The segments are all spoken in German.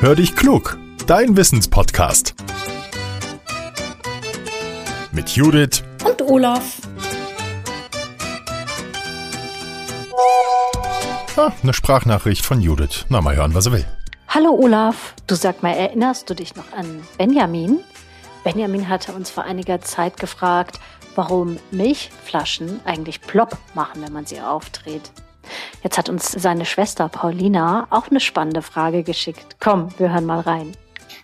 Hör dich klug, dein Wissenspodcast. Mit Judith und Olaf. Ah, eine Sprachnachricht von Judith. Na, mal hören, was er will. Hallo Olaf, du sag mal, erinnerst du dich noch an Benjamin? Benjamin hatte uns vor einiger Zeit gefragt, warum Milchflaschen eigentlich plopp machen, wenn man sie aufdreht. Jetzt hat uns seine Schwester Paulina auch eine spannende Frage geschickt. Komm, wir hören mal rein.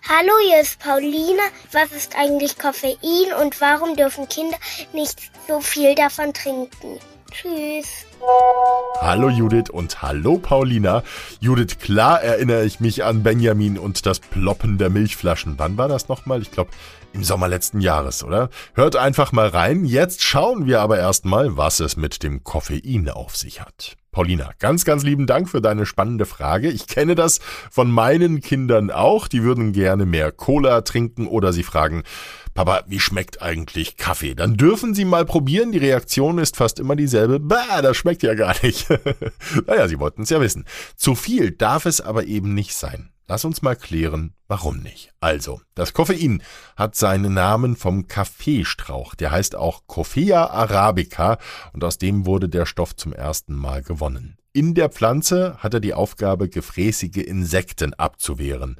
Hallo, hier ist Paulina. Was ist eigentlich Koffein und warum dürfen Kinder nicht so viel davon trinken? Tschüss. Hallo Judith und hallo Paulina. Judith, klar erinnere ich mich an Benjamin und das Ploppen der Milchflaschen. Wann war das nochmal? Ich glaube im Sommer letzten Jahres, oder? Hört einfach mal rein. Jetzt schauen wir aber erstmal, was es mit dem Koffein auf sich hat. Paulina, ganz, ganz lieben Dank für deine spannende Frage. Ich kenne das von meinen Kindern auch. Die würden gerne mehr Cola trinken oder sie fragen, Papa, wie schmeckt eigentlich Kaffee? Dann dürfen Sie mal probieren. Die Reaktion ist fast immer dieselbe. Bah, das schmeckt ja gar nicht. naja, Sie wollten es ja wissen. Zu viel darf es aber eben nicht sein. Lass uns mal klären, warum nicht. Also, das Koffein hat seinen Namen vom Kaffeestrauch. Der heißt auch Coffea arabica und aus dem wurde der Stoff zum ersten Mal gewonnen. In der Pflanze hat er die Aufgabe, gefräßige Insekten abzuwehren.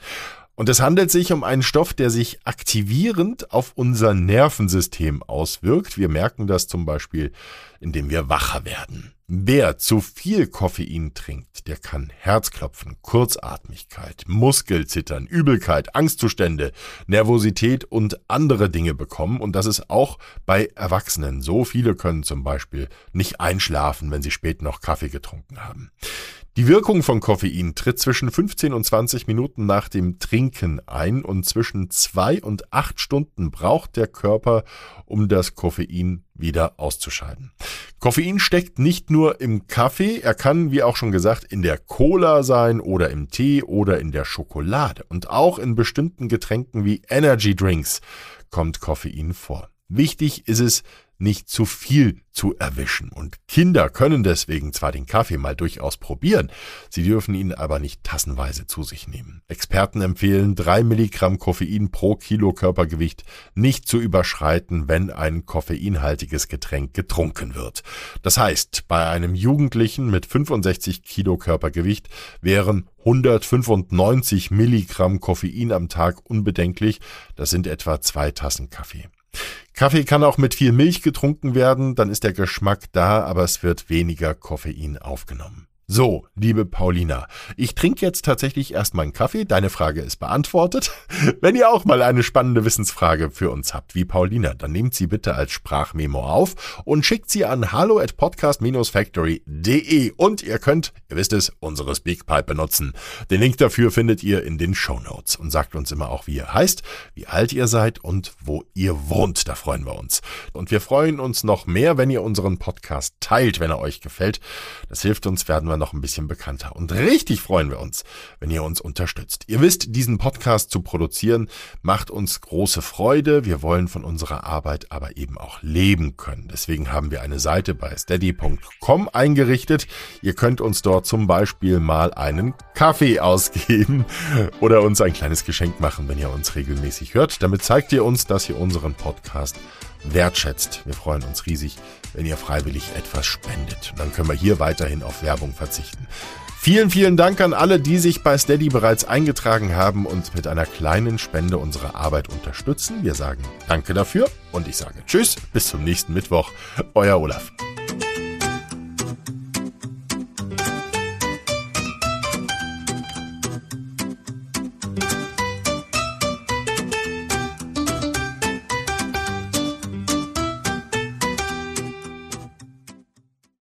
Und es handelt sich um einen Stoff, der sich aktivierend auf unser Nervensystem auswirkt. Wir merken das zum Beispiel, indem wir wacher werden. Wer zu viel Koffein trinkt, der kann Herzklopfen, Kurzatmigkeit, Muskelzittern, Übelkeit, Angstzustände, Nervosität und andere Dinge bekommen. Und das ist auch bei Erwachsenen so. Viele können zum Beispiel nicht einschlafen, wenn sie spät noch Kaffee getrunken haben. Die Wirkung von Koffein tritt zwischen 15 und 20 Minuten nach dem Trinken ein und zwischen zwei und acht Stunden braucht der Körper, um das Koffein wieder auszuscheiden. Koffein steckt nicht nur im Kaffee, er kann, wie auch schon gesagt, in der Cola sein oder im Tee oder in der Schokolade. Und auch in bestimmten Getränken wie Energy Drinks kommt Koffein vor. Wichtig ist es, nicht zu viel zu erwischen. Und Kinder können deswegen zwar den Kaffee mal durchaus probieren, sie dürfen ihn aber nicht tassenweise zu sich nehmen. Experten empfehlen, drei Milligramm Koffein pro Kilo Körpergewicht nicht zu überschreiten, wenn ein koffeinhaltiges Getränk getrunken wird. Das heißt, bei einem Jugendlichen mit 65 Kilo Körpergewicht wären 195 Milligramm Koffein am Tag unbedenklich. Das sind etwa zwei Tassen Kaffee. Kaffee kann auch mit viel Milch getrunken werden, dann ist der Geschmack da, aber es wird weniger Koffein aufgenommen. So, liebe Paulina, ich trinke jetzt tatsächlich erstmal einen Kaffee. Deine Frage ist beantwortet. Wenn ihr auch mal eine spannende Wissensfrage für uns habt, wie Paulina, dann nehmt sie bitte als Sprachmemo auf und schickt sie an hallo at podcast-factory.de und ihr könnt, ihr wisst es, unsere Speakpipe benutzen. Den Link dafür findet ihr in den Show Notes und sagt uns immer auch, wie ihr heißt, wie alt ihr seid und wo ihr wohnt. Da freuen wir uns. Und wir freuen uns noch mehr, wenn ihr unseren Podcast teilt, wenn er euch gefällt. Das hilft uns, werden wir wir noch ein bisschen bekannter. Und richtig freuen wir uns, wenn ihr uns unterstützt. Ihr wisst, diesen Podcast zu produzieren macht uns große Freude. Wir wollen von unserer Arbeit aber eben auch leben können. Deswegen haben wir eine Seite bei steady.com eingerichtet. Ihr könnt uns dort zum Beispiel mal einen Kaffee ausgeben oder uns ein kleines Geschenk machen, wenn ihr uns regelmäßig hört. Damit zeigt ihr uns, dass ihr unseren Podcast wertschätzt. Wir freuen uns riesig, wenn ihr freiwillig etwas spendet. Dann können wir hier weiterhin auf Werbung verzichten. Vielen, vielen Dank an alle, die sich bei Steady bereits eingetragen haben und mit einer kleinen Spende unsere Arbeit unterstützen. Wir sagen Danke dafür und ich sage Tschüss, bis zum nächsten Mittwoch. Euer Olaf.